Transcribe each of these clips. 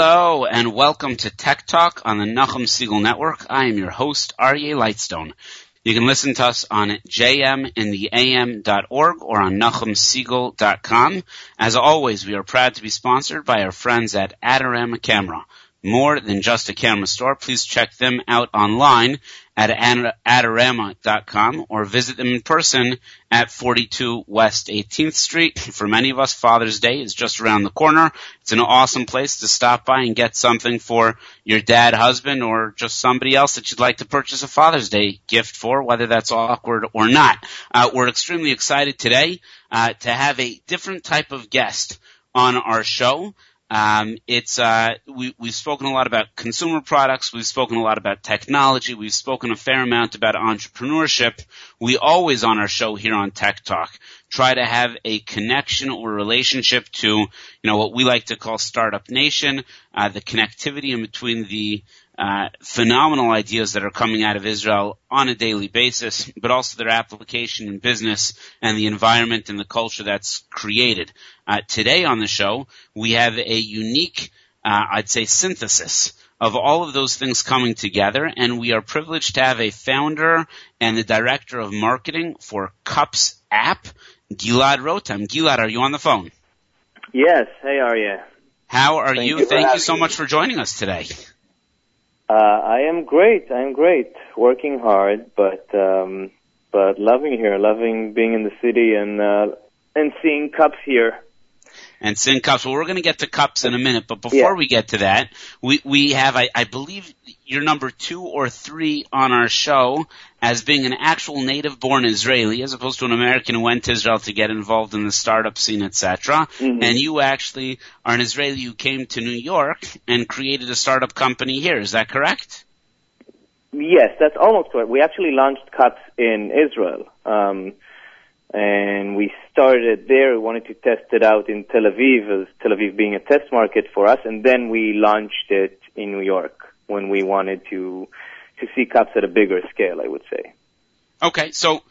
Hello and welcome to Tech Talk on the Nachum Segal Network. I am your host, Aryeh Lightstone. You can listen to us on jmintheam.org or on nachumsegal.com. As always, we are proud to be sponsored by our friends at Adorama Camera. More than just a camera store, please check them out online at adorama.com or visit them in person at 42 West 18th Street. For many of us, Father's Day is just around the corner. It's an awesome place to stop by and get something for your dad, husband, or just somebody else that you'd like to purchase a Father's Day gift for, whether that's awkward or not. Uh, we're extremely excited today uh, to have a different type of guest on our show. Um, it's uh, we, we've spoken a lot about consumer products. We've spoken a lot about technology. We've spoken a fair amount about entrepreneurship. We always on our show here on Tech Talk try to have a connection or relationship to you know what we like to call Startup Nation, uh, the connectivity in between the uh, phenomenal ideas that are coming out of Israel on a daily basis, but also their application in business and the environment and the culture that's created. Uh, today on the show, we have a unique, uh, I'd say, synthesis of all of those things coming together, and we are privileged to have a founder and the director of marketing for Cups app, Gilad Rotem. Gilad, are you on the phone? Yes. Hey, are you? How are Thank you? you Thank you so much for joining us today. Uh, I am great. I am great. Working hard, but um, but loving here, loving being in the city and uh, and seeing cups here. And Sin Cups. Well, we're going to get to cups in a minute, but before Yeah. we get to that, we we have I, I believe you're number two or three on our show as being an actual native-born Israeli, as opposed to an American who went to Israel to get involved in the startup scene, etc. Mhm. And you actually are an Israeli who came to New York and created a startup company here. Is that correct? Yes, that's almost correct. We actually launched cups in Israel, um, and we started there. We wanted to test it out in Tel Aviv, as Tel Aviv being a test market for us, and then we launched it in New York when we wanted to to see cups at a bigger scale. I would say. Okay, so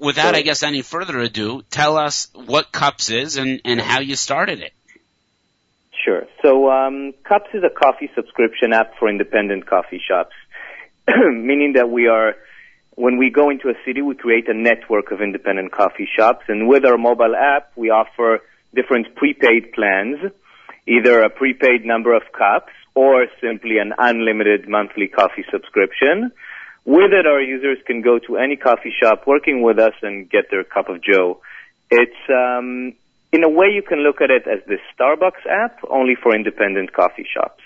without, So- I guess, any further ado, tell us what Cups is and, and how you started it. Sure. So um, Cups is a coffee subscription app for independent coffee shops, meaning that we are, when we go into a city, we create a network of independent coffee shops, and with our mobile app, we offer different prepaid plans, either a prepaid number of cups or simply an unlimited monthly coffee subscription. With it, our users can go to any coffee shop working with us and get their cup of Joe. It's um, in a way you can look at it as the Starbucks app, only for independent coffee shops.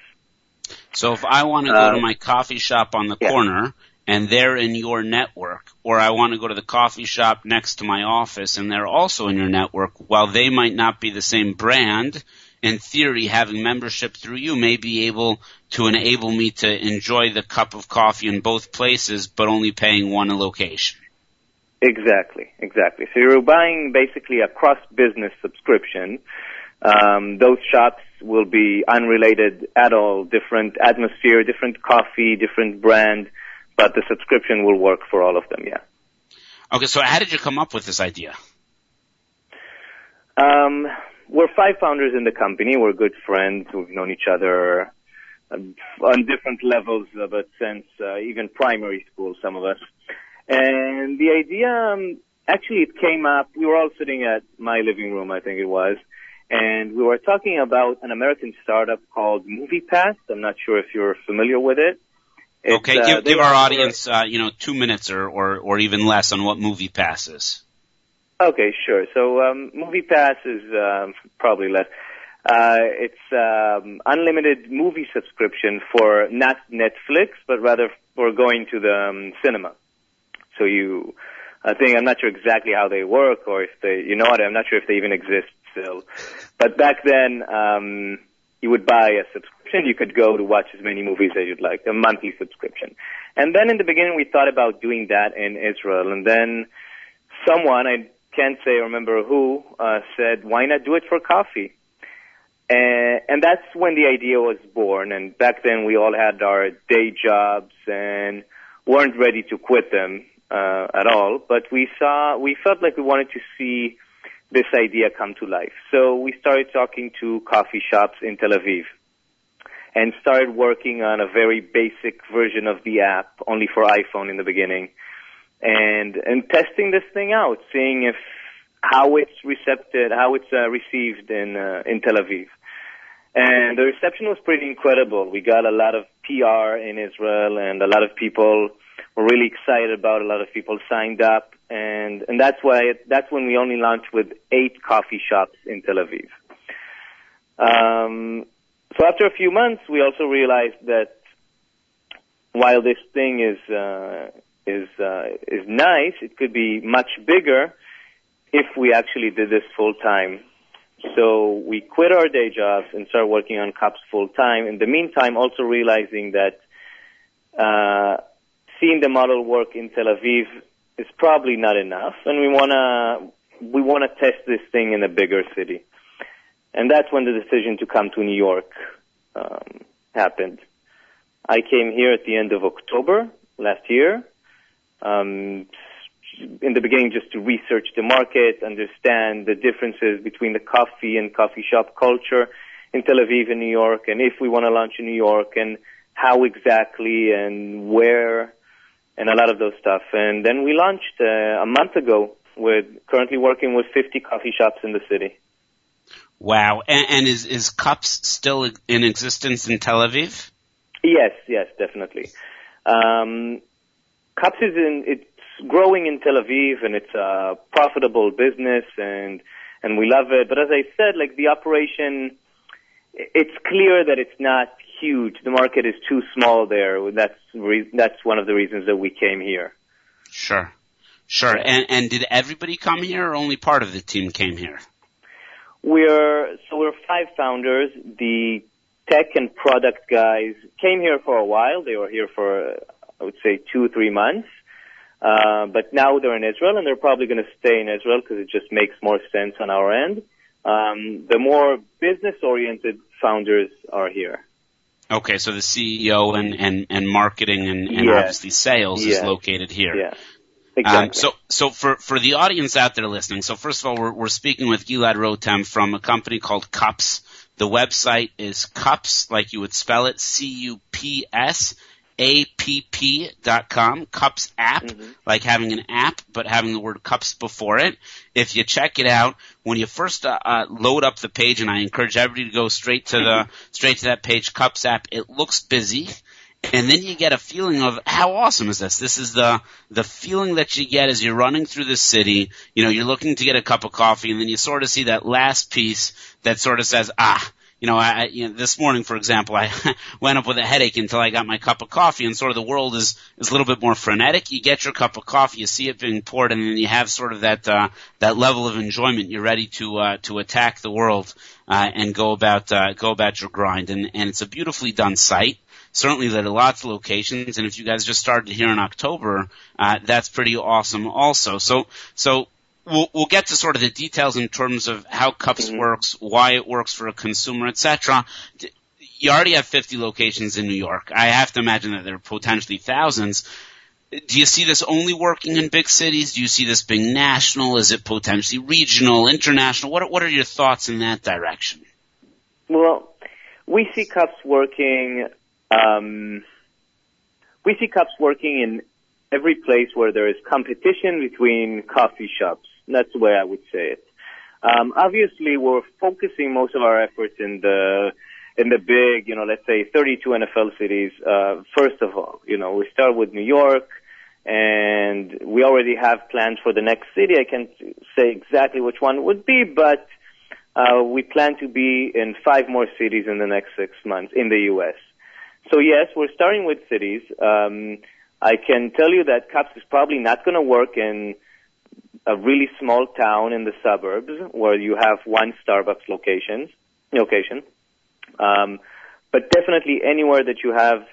So if I want to go Uh, to my coffee shop on the yeah. corner and they're in your network, or I want to go to the coffee shop next to my office and they're also in your network, while they might not be the same brand, in theory, having membership through you may be able to enable me to enjoy the cup of coffee in both places, but only paying one location. Exactly, exactly. So you're buying basically a cross-business subscription. Um, those shops will be unrelated at all, different atmosphere, different coffee, different brand, but the subscription will work for all of them, yeah. Okay, so how did you come up with this idea? Um, we're five founders in the company. We're good friends. We've known each other um, on different levels of it since uh, even primary school, some of us. And the idea, um, actually, it came up. We were all sitting at my living room, I think it was, and we were talking about an American startup called MoviePass. I'm not sure if you're familiar with it. It's, okay, uh, give, they give our audience, uh, you know, two minutes or, or, or even less on what movie passes. Okay, sure. So um, Movie Pass is um, probably less. Uh, it's um, unlimited movie subscription for not Netflix, but rather for going to the um, cinema. So you, I think I'm not sure exactly how they work, or if they, you know what? I'm not sure if they even exist still. But back then, um, you would buy a subscription. You could go to watch as many movies as you'd like, a monthly subscription. And then in the beginning, we thought about doing that in Israel, and then someone I can't say remember who uh, said, "Why not do it for coffee?" And, and that's when the idea was born. And back then, we all had our day jobs and weren't ready to quit them uh, at all. But we saw, we felt like we wanted to see this idea come to life. So we started talking to coffee shops in Tel Aviv. And started working on a very basic version of the app, only for iPhone in the beginning, and and testing this thing out, seeing if how it's recepted, how it's uh, received in uh, in Tel Aviv. And the reception was pretty incredible. We got a lot of PR in Israel, and a lot of people were really excited about. It. A lot of people signed up, and and that's why it, that's when we only launched with eight coffee shops in Tel Aviv. Um, so after a few months, we also realized that while this thing is uh, is uh, is nice, it could be much bigger if we actually did this full time. So we quit our day jobs and started working on cups full time. In the meantime, also realizing that uh, seeing the model work in Tel Aviv is probably not enough, and we wanna we wanna test this thing in a bigger city. And that's when the decision to come to New York um, happened. I came here at the end of October last year. Um, in the beginning, just to research the market, understand the differences between the coffee and coffee shop culture in Tel Aviv and New York, and if we want to launch in New York, and how exactly and where, and a lot of those stuff. And then we launched uh, a month ago with currently working with 50 coffee shops in the city. Wow. And, and is, is Cups still in existence in Tel Aviv? Yes, yes, definitely. Um, Cups is in, it's growing in Tel Aviv and it's a profitable business and, and we love it. But as I said, like the operation, it's clear that it's not huge. The market is too small there. That's, re- that's one of the reasons that we came here. Sure. Sure. And, and did everybody come here or only part of the team came here? We're so we're five founders. The tech and product guys came here for a while. They were here for I would say two three months. Uh, but now they're in Israel, and they're probably going to stay in Israel because it just makes more sense on our end. Um, the more business-oriented founders are here. Okay, so the CEO and, and, and marketing and, and obviously sales is located here. Yeah. Um, exactly. Um, so, so for, for the audience out there listening, so first of all, we're, we're speaking with Gilad Rotem from a company called Cups. The website is Cups, like you would spell it, C-U-P-S, A-P-P dot com, Cups app, mm-hmm. like having an app, but having the word Cups before it. If you check it out, when you first uh, uh, load up the page, and I encourage everybody to go straight to the, straight to that page, Cups app, it looks busy and then you get a feeling of how awesome is this? This is the the feeling that you get as you're running through the city. You know, you're looking to get a cup of coffee, and then you sort of see that last piece that sort of says, ah. You know, I, you know, this morning, for example, I went up with a headache until I got my cup of coffee, and sort of the world is is a little bit more frenetic. You get your cup of coffee, you see it being poured, and then you have sort of that uh, that level of enjoyment. You're ready to uh, to attack the world uh, and go about uh, go about your grind, and and it's a beautifully done site certainly there are lots of locations, and if you guys just started here in October, uh, that's pretty awesome also. So, so we'll, we'll get to sort of the details in terms of how Cups mm-hmm. works, why it works for a consumer, etc. You already have 50 locations in New York. I have to imagine that there are potentially thousands. Do you see this only working in big cities? Do you see this being national? Is it potentially regional, international? What, what are your thoughts in that direction? Well, we see cups working um, we see cups working in every place where there is competition between coffee shops. That's the way I would say it. Um, obviously, we're focusing most of our efforts in the in the big, you know, let's say 32 NFL cities. Uh, first of all, you know, we start with New York, and we already have plans for the next city. I can't say exactly which one would be, but uh, we plan to be in five more cities in the next six months in the U.S. So yes, we're starting with cities. Um, I can tell you that Cups is probably not going to work in a really small town in the suburbs where you have one Starbucks locations, location. Um, but definitely anywhere that you have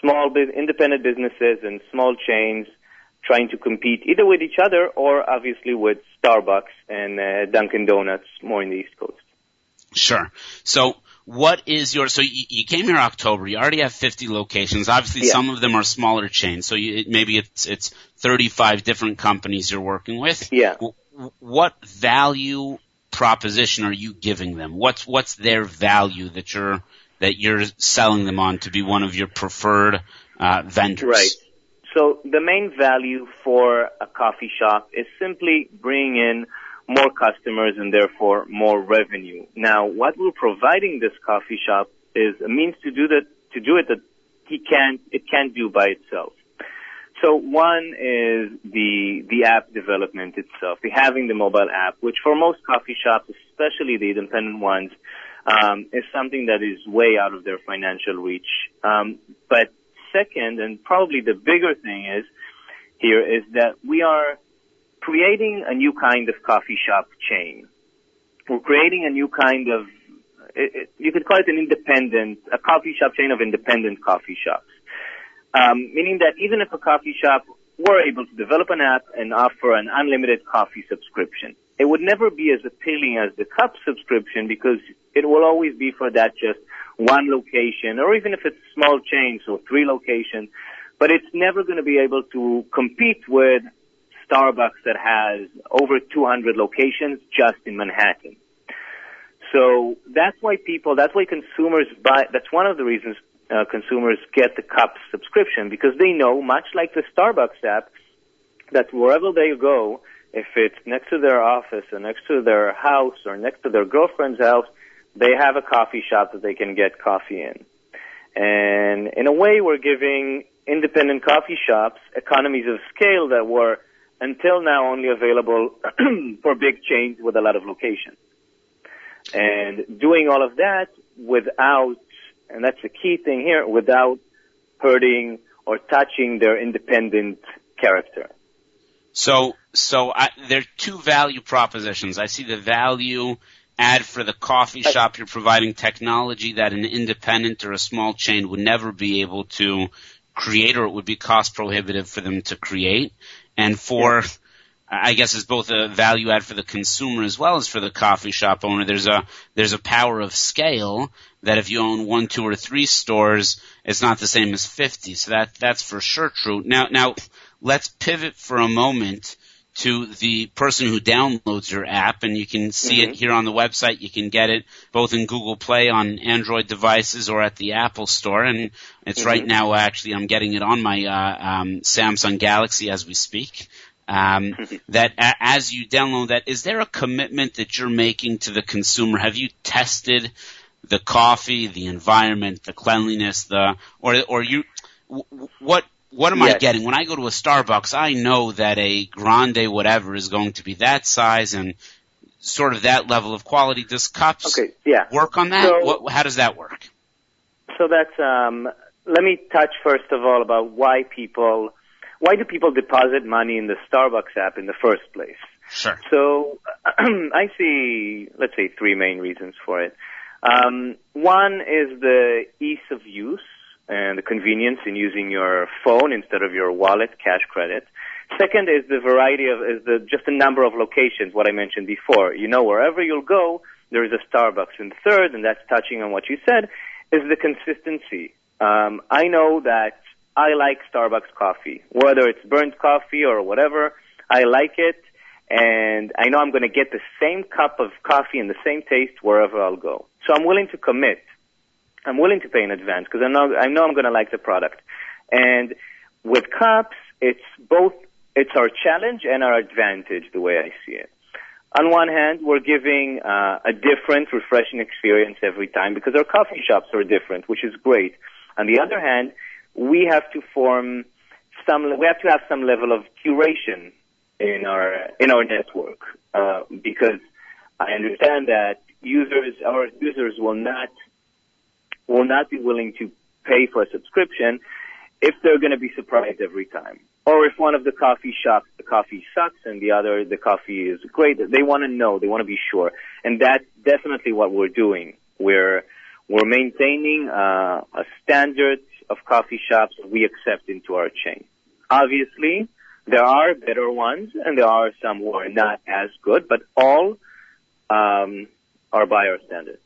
small independent businesses and small chains trying to compete either with each other or obviously with Starbucks and uh, Dunkin' Donuts more in the East Coast. Sure. So what is your so you, you, came here October. You already have 50 locations. Obviously, yeah. some of them are smaller chains. So you, maybe it's it's 35 different companies you're working with. Yeah. What value proposition are you giving them? What's what's their value that you're that you're selling them on to be one of your preferred uh, vendors. Right. So the main value for a coffee shop is simply bringing in more customers and therefore more revenue. Now, what we're providing this coffee shop is a means to do that, to do it that he can't, it can't do by itself. So one is the, the app development itself, the having the mobile app, which for most coffee shops, especially the independent ones, um, is something that is way out of their financial reach. Um, but second, and probably the bigger thing is here is that we are creating a new kind of coffee shop chain. We're creating a new kind of, it, it, you could call it an independent, a coffee shop chain of independent coffee shops. Um, meaning that even if a coffee shop were able to develop an app and offer an unlimited coffee subscription, it would never be as appealing as the cup subscription because it will always be for that just one location, or even if it's a small chains or three locations, but it's never going to be able to compete with Starbucks that has over 200 locations just in Manhattan. So that's why people, that's why consumers buy, that's one of the reasons uh, consumers get the cup subscription because they know, much like the Starbucks app, that wherever they go, if it's next to their office or next to their house or next to their girlfriend's house, they have a coffee shop that they can get coffee in. And in a way, we're giving independent coffee shops economies of scale that were until now only available for big chains with a lot of locations. And doing all of that without, and that's the key thing here, without hurting or touching their independent character. So, so I, there are two value propositions. I see the value add for the coffee shop. You're providing technology that an independent or a small chain would never be able to create, or it would be cost prohibitive for them to create. And for, yeah. I guess it's both a value add for the consumer as well as for the coffee shop owner. There's a, there's a power of scale that if you own one, two, or three stores, it's not the same as 50. So that, that's for sure true. Now, now, let's pivot for a moment to the person who downloads your app and you can see mm-hmm. it here on the website. You can get it both in Google Play on Android devices or at the Apple Store. And it's mm-hmm. right now actually I'm getting it on my uh, um, Samsung Galaxy as we speak. Um, that a- as you download that, is there a commitment that you're making to the consumer? Have you tested the coffee, the environment, the cleanliness, the or or you what what am yes. I getting? When I go to a Starbucks, I know that a grande whatever is going to be that size and sort of that level of quality. Does cups okay, yeah. work on that? So, what, how does that work? So that's, um, let me touch first of all about why people, why do people deposit money in the Starbucks app in the first place? Sure. So I see, let's say, three main reasons for it. Um, one is the ease of use and the convenience in using your phone instead of your wallet, cash credit. Second is the variety of, is the, just the number of locations, what I mentioned before. You know, wherever you'll go, there is a Starbucks. And third, and that's touching on what you said, is the consistency. Um, I know that I like Starbucks coffee, whether it's burnt coffee or whatever. I like it, and I know I'm going to get the same cup of coffee and the same taste wherever I'll go. So I'm willing to commit I'm willing to pay in advance because I know I know I'm going to like the product. And with cups, it's both it's our challenge and our advantage the way I see it. On one hand, we're giving uh, a different, refreshing experience every time because our coffee shops are different, which is great. On the other hand, we have to form some, we have to have some level of curation in our in our network uh, because I understand that users, our users, will not will not be willing to pay for a subscription if they're going to be surprised every time. Or if one of the coffee shops, the coffee sucks and the other, the coffee is great. They want to know. They want to be sure. And that's definitely what we're doing. We're, we're maintaining uh, a standard of coffee shops we accept into our chain. Obviously, there are better ones and there are some who are not as good, but all um, are by our standards.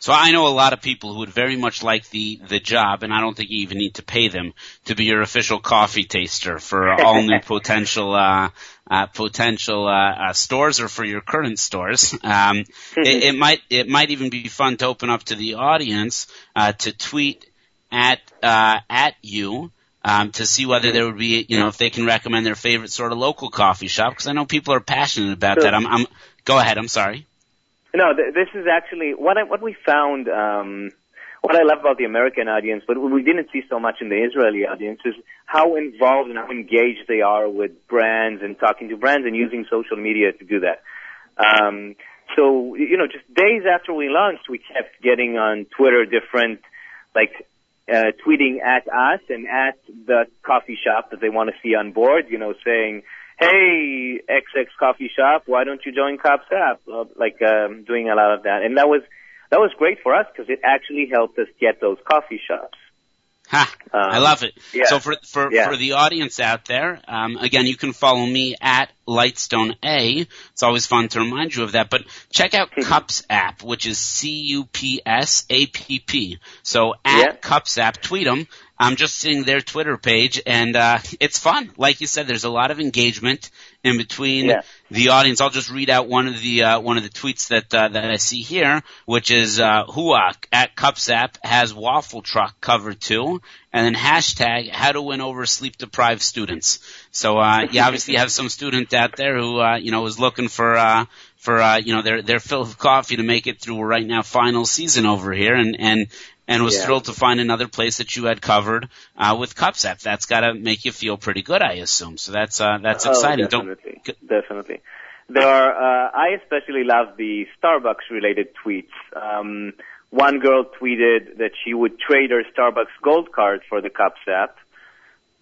So I know a lot of people who would very much like the the job, and I don't think you even need to pay them to be your official coffee taster for all new potential uh, uh, potential uh, uh, stores or for your current stores. Um, it, it, might it might even be fun to open up to the audience uh, to tweet at uh, at you. Um, to see whether there would be, you know, if they can recommend their favorite sort of local coffee shop, because I know people are passionate about that. I'm, I'm, go ahead. I'm sorry. No, th- this is actually what I, what we found. Um, what I love about the American audience, but we didn't see so much in the Israeli audience, is how involved and how engaged they are with brands and talking to brands and using social media to do that. Um, so you know, just days after we launched, we kept getting on Twitter different like uh, tweeting at us and at the coffee shop that they want to see on board. You know, saying hey, XX coffee shop, why don't you join Cups app? Like, um, doing a lot of that. And that was, that was great for us because it actually helped us get those coffee shops. Ha, um, I love it. Yeah, so for for yeah. for the audience out there, um, again, you can follow me at Lightstone A. It's always fun to remind you of that. But check out Cups app, which is C U P S A P P. So at Yeah. Cups app, tweet them. I'm just seeing their Twitter page, and uh, it's fun. Like you said, there's a lot of engagement in between Yeah. the audience. I'll just read out one of the uh, one of the tweets that uh, that I see here, which is uh, Huak at Cupsapp has waffle truck covered too, and then hashtag how to win over sleep deprived students. So uh, you obviously have some student out there who uh, you know is looking for. Uh, for uh, you know their their fill of coffee to make it through right now final season over here and and and was Yeah. thrilled to find another place that you had covered uh, with Cupsapp. That's got to make you feel pretty good, I assume. So that's uh, that's Oh, exciting. Don't definitely, definitely. There are. Uh, I especially love the Starbucks related tweets. Um, one girl tweeted that she would trade her Starbucks Gold card for the Cups app,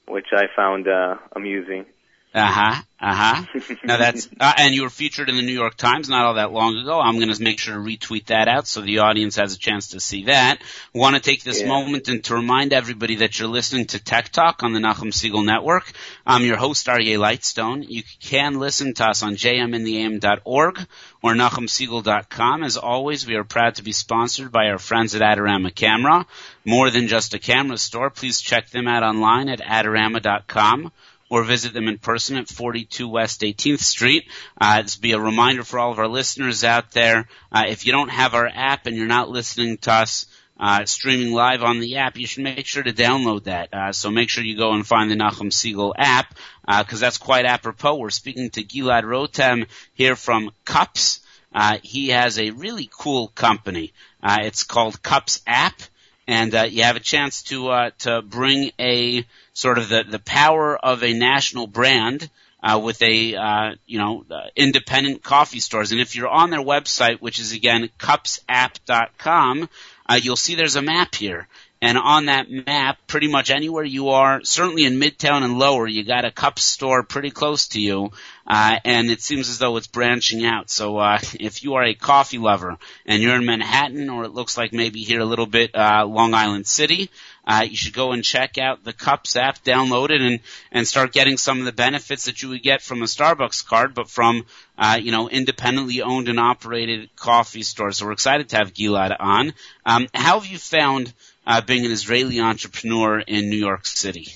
which I found uh, amusing. Uh huh. Uh huh. now that's uh, and you were featured in the New York Times not all that long ago. I'm going to make sure to retweet that out so the audience has a chance to see that. Want to take this Yeah. moment and to remind everybody that you're listening to Tech Talk on the Nachum Segal Network. I'm your host Aryeh Lightstone. You can listen to us on jmintheam.org or nachumsegal.com. As always, we are proud to be sponsored by our friends at Adorama Camera. More than just a camera store, please check them out online at adorama.com or visit them in person at 42 West 18th Street. Uh, this be a reminder for all of our listeners out there. Uh, if you don't have our app and you're not listening to us uh, streaming live on the app, you should make sure to download that. Uh, so make sure you go and find the Nachum Segal app because that's quite apropos. We're speaking to Gilad Rotem here from Cups. Uh, he has a really cool company. Uh, it's called Cups App and uh, you have a chance to uh, to bring a sort of the the power of a national brand uh, with a uh, you know uh, independent coffee stores. And if you're on their website, which is again cupsapp.com, uh, you'll see there's a map here. And on that map, pretty much anywhere you are, certainly in Midtown and lower, you got a cup store pretty close to you, uh, and it seems as though it's branching out. So uh, if you are a coffee lover and you're in Manhattan, or it looks like maybe here a little bit uh, Long Island City, uh, you should go and check out the Cups app, download it, and and start getting some of the benefits that you would get from a Starbucks card, but from uh, you know independently owned and operated coffee stores. So we're excited to have Gilad on. Um, how have you found uh, being an Israeli entrepreneur in New York City?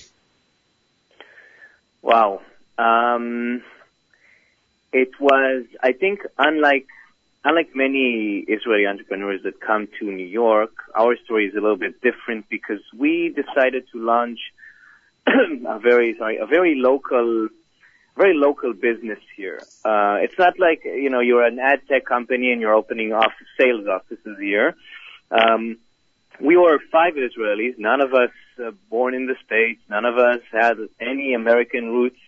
Wow. Um, it was, I think, unlike unlike many Israeli entrepreneurs that come to New York, our story is a little bit different because we decided to launch a very sorry a very local very local business here. Uh, it's not like you know you're an ad tech company and you're opening off sales offices here. Um, we were five Israelis, none of us uh, born in the States, none of us had any American roots.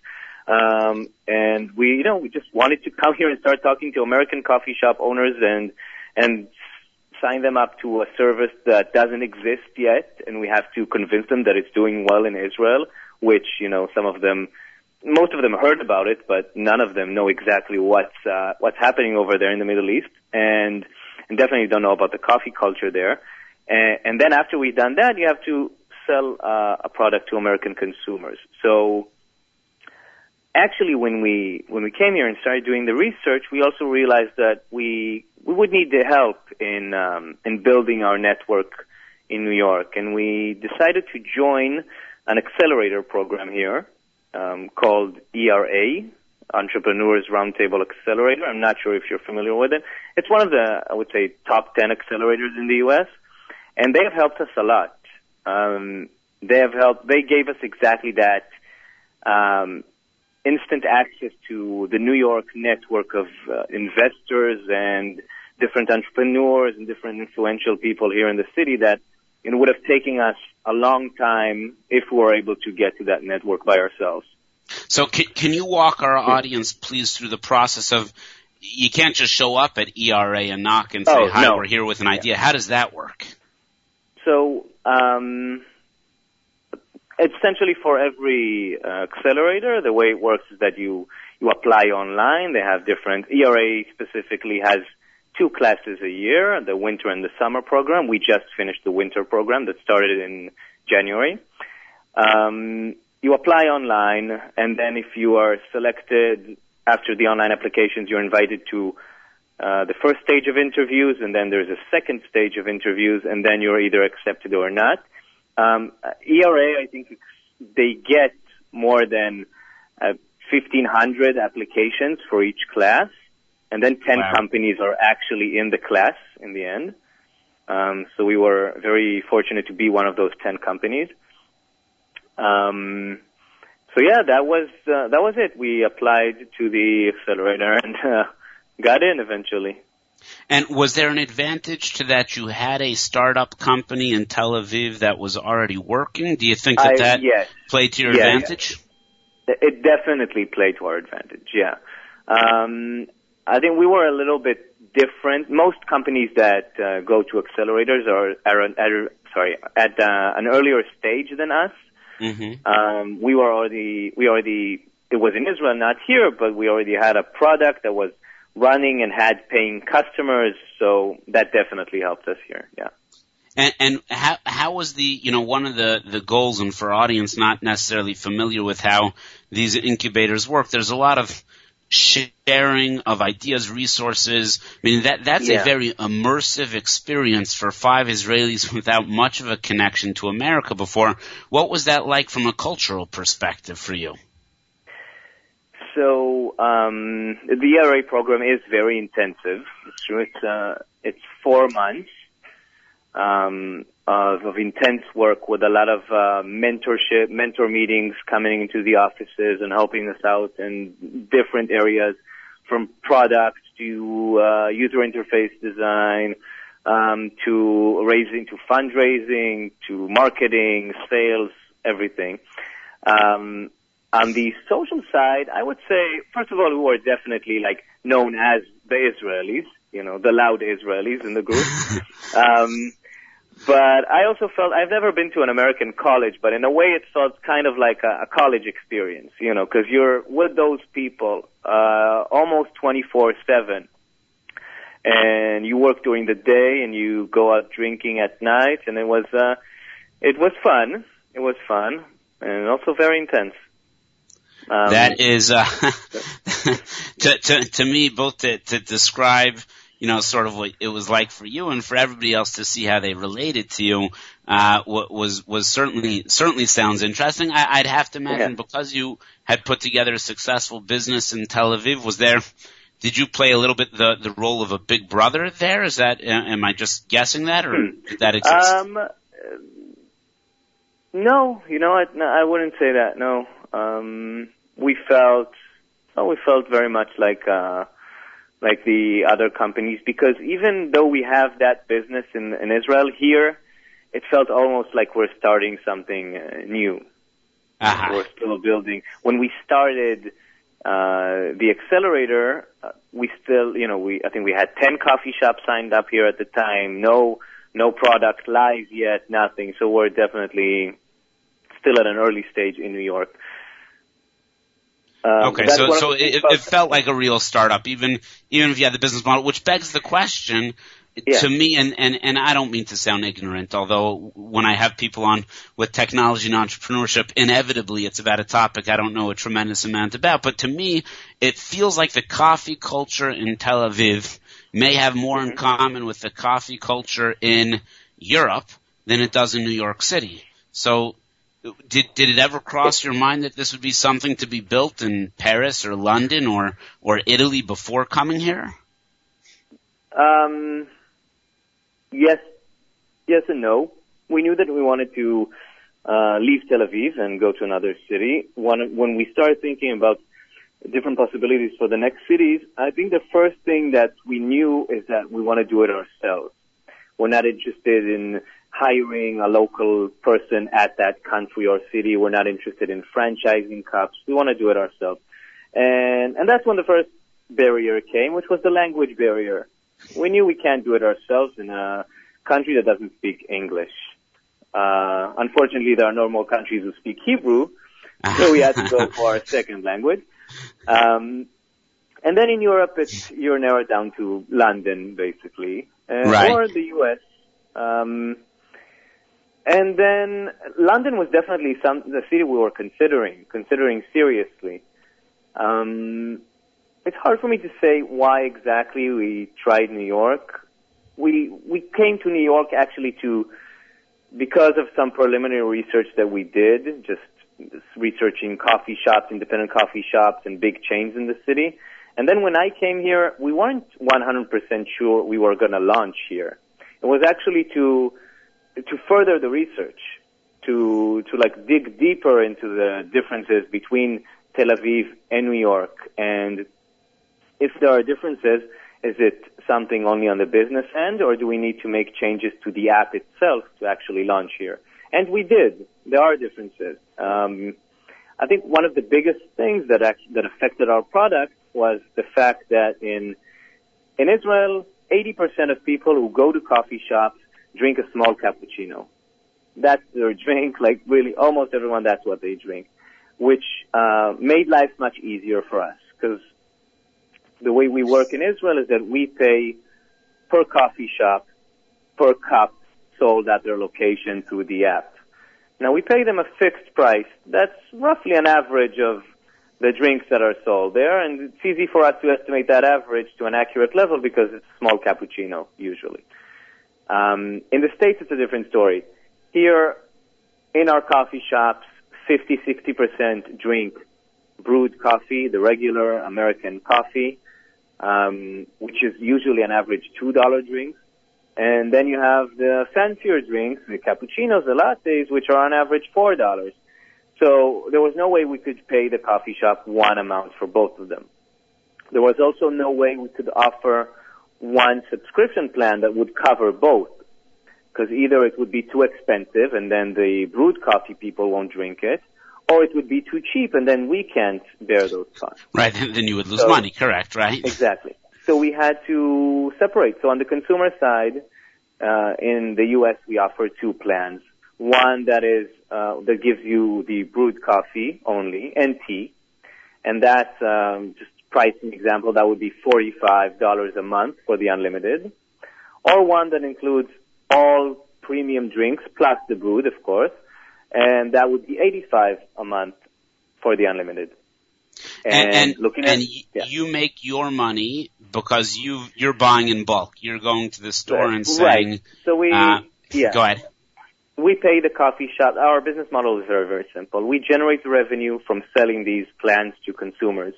Um, and we, you know, we just wanted to come here and start talking to American coffee shop owners and, and sign them up to a service that doesn't exist yet. And we have to convince them that it's doing well in Israel, which, you know, some of them, most of them heard about it, but none of them know exactly what's, uh, what's happening over there in the Middle East. And, and definitely don't know about the coffee culture there. And, and then after we've done that, you have to sell uh, a product to American consumers. So actually, when we when we came here and started doing the research, we also realized that we we would need the help in um, in building our network in New York, and we decided to join an accelerator program here um, called ERA, Entrepreneurs Roundtable Accelerator. I'm not sure if you're familiar with it. It's one of the, I would say, top 10 accelerators in the U.S., and they have helped us a lot. Um, they have helped, they gave us exactly that um, instant access to the New York network of uh, investors and different entrepreneurs and different influential people here in the city that it would have taken us a long time if we were able to get to that network by ourselves. So can, can you walk our audience, please, through the process of you can't just show up at ERA and knock and say, oh, "Hi, no. we're here with an idea." How does that work? So, um, essentially, for every uh, accelerator, the way it works is that you you apply online. They have different. ERA specifically has two classes a year, the winter and the summer program. We just finished the winter program that started in January. Um, you apply online, and then if you are selected after the online applications, you're invited to uh, the first stage of interviews, and then there's a second stage of interviews, and then you're either accepted or not. Um, ERA, I think they get more than uh, 1,500 applications for each class, and then 10 Wow. companies are actually in the class in the end. Um, so we were very fortunate to be one of those 10 companies. Um, so yeah, that was uh, that was it. We applied to the accelerator and uh, got in eventually. And was there an advantage to that you had a startup company in Tel Aviv that was already working? Do you think that I- that yes, played to your Yeah, yeah. advantage? it definitely played to our advantage. Yeah, um, I think we were a little bit different. Most companies that uh, go to accelerators are, are, are sorry at uh, an earlier stage than us. Mm-hmm. Um, we were already, we already, it was in Israel, not here, but we already had a product that was running and had paying customers, so that definitely helped us here, yeah. And, and how how was the you know one of the the goals and for audience not necessarily familiar with how these incubators work? There's a lot of sharing of ideas, resources. I mean that that's a very immersive experience for five Israelis without much of a connection to America before. What was that like from a cultural perspective for you? So um, the ERA program is very intensive. It's true. It's uh, it's four months um, of, of intense work with a lot of uh, mentorship, mentor meetings coming into the offices and helping us out in different areas, from product to uh, user interface design, um, to raising, to fundraising, to marketing, sales, everything. Um, on the social side, I would say, first of all, we were definitely like known as the Israelis, you know, the loud Israelis in the group. um, but I also felt I've never been to an American college, but in a way, it felt kind of like a, a college experience, you know, because you're with those people uh, almost 24/7, and you work during the day and you go out drinking at night, and it was uh, it was fun. It was fun and also very intense. Um, that is uh, to, to to me both to, to describe you know sort of what it was like for you and for everybody else to see how they related to you uh, wa- was was certainly certainly sounds interesting. I, I'd have to imagine Yeah. because you had put together a successful business in Tel Aviv. Was there? Did you play a little bit the the role of a big brother there? Is that am I just guessing that or did that exist? Um, no, you know, I, no, I wouldn't say that. No, um, we felt, well, we felt very much like, uh, like the other companies because even though we have that business in, in Israel here, it felt almost like we're starting something uh, new. Uh-huh. We're still building. When we started uh, the accelerator, uh, we still, you know, we I think we had ten coffee shops signed up here at the time. No, no product live yet, nothing. So we're definitely still at an early stage in New York. Um, Okay, so so it, it felt like a real startup, even even if you had the business model, which begs the question: Yeah. to me, and, and, and I don't mean to sound ignorant, although when I have people on with technology and entrepreneurship, inevitably it's about a topic I don't know a tremendous amount about. But to me, it feels like the coffee culture in Tel Aviv may have more in common with the coffee culture in Europe than it does in New York City. So did did it ever cross your mind that this would be something to be built in Paris or London or or Italy before coming here? Um, yes, yes and no. We knew that we wanted to uh, leave Tel Aviv and go to another city. When, when we started thinking about different possibilities for the next cities, I think the first thing that we knew is that we want to do it ourselves. We're not interested in hiring a local person at that country or city. We're not interested in franchising cups. We want to do it ourselves. And, and that's when the first barrier came, which was the language barrier. We knew we can't do it ourselves in a country that doesn't speak English. Uh, unfortunately, there are no more countries who speak Hebrew, so we had to go for our second language. Um, and then in Europe, it's, you're narrowed down to London, basically, uh, Right. or the U.S. Um, and then London was definitely some the city we were considering, considering seriously. Um, it's hard for me to say why exactly we tried New York. We we came to New York actually to because of some preliminary research that we did, just researching coffee shops, independent coffee shops, and big chains in the city. And then when I came here, we weren't 100% sure we were going to launch here. It was actually to to further the research, to to like dig deeper into the differences between Tel Aviv and New York, and if there are differences, is it something only on the business end, or do we need to make changes to the app itself to actually launch here? And we did. There are differences. Um, I think one of the biggest things that act- that affected our product was the fact that in in Israel, 80% of people who go to coffee shops drink a small cappuccino. That's their drink. Like really, almost everyone, that's what they drink, which uh, made life much easier for us because the way we work in Israel is that we pay per coffee shop, per cup sold at their location through the app. Now we pay them a fixed price. That's roughly an average of the drinks that are sold there, and it's easy for us to estimate that average to an accurate level because it's small cappuccino usually. Um, in the States, it's a different story. Here, in our coffee shops, 50, 60% drink brewed coffee, the regular American coffee, um, which is usually an average $2 drink. And then you have the fancier drinks, the cappuccinos, the lattes, which are on average $4. So there was no way we could pay the coffee shop one amount for both of them. There was also no way we could offer one subscription plan that would cover both. Because either it would be too expensive and then the brewed coffee people won't drink it, or it would be too cheap and then we can't bear those costs. Right, then then you would lose So- money, correct, right? Exactly. So we had to separate. So on the consumer side, uh, in the U.S. we offer two plans. One that is uh, that gives you the brewed coffee only and tea, and that's um, just pricing example. That would be forty-five dollars a month for the unlimited, or one that includes all premium drinks plus the brewed, of course, and that would be eighty-five a month for the unlimited. and and, looking and at y- yeah. you make your money because you you're buying in bulk. You're going to the store and saying, Right. So we, uh, yeah, "Go ahead." we pay the coffee shop. Our business model is very, very simple. We generate revenue from selling these plans to consumers.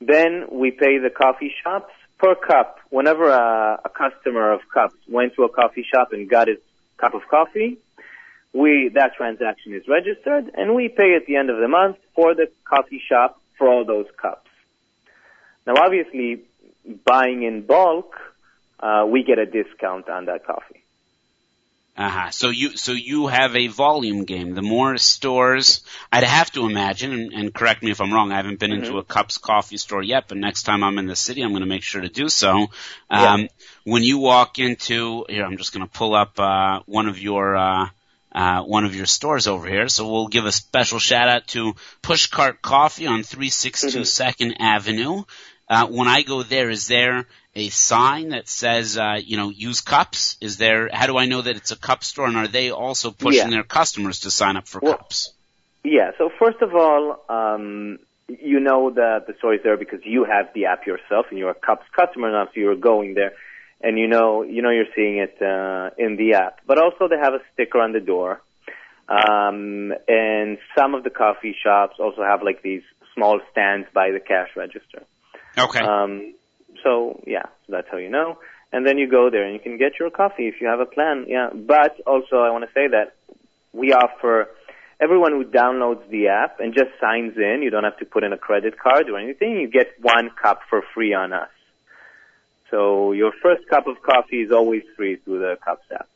Then we pay the coffee shops per cup. Whenever a, a customer of cups went to a coffee shop and got his cup of coffee, we that transaction is registered, and we pay at the end of the month for the coffee shop for all those cups. Now, obviously, buying in bulk, uh, we get a discount on that coffee. Uh-huh. So you so you have a volume game. The more stores, I'd have to imagine, and, and correct me if I'm wrong. I haven't been into a Cups coffee store yet, but next time I'm in the city, I'm going to make sure to do so. Um, When you walk into here, I'm just going to pull up uh, one of your uh, uh, one of your stores over here. So we'll give a special shout out to Pushcart Coffee on 362 Second Avenue. Uh, when I go there, is there a sign that says, uh, you know, use cups? Is there, how do I know that it's a cup store and are they also pushing Yeah. their customers to sign up for Well- cups? Yeah. So first of all, um, you know that the store is there because you have the app yourself and you're a Cups customer now, so you're going there, and you know you know you're seeing it uh, in the app. But also they have a sticker on the door, um, and some of the coffee shops also have like these small stands by the cash register. Okay. Um, so yeah, so that's how you know. And then you go there and you can get your coffee if you have a plan. Yeah, but also I want to say that we offer everyone who downloads the app and just signs in. You don't have to put in a credit card or anything. You get one cup for free on us. So your first cup of coffee is always free through the Cups app.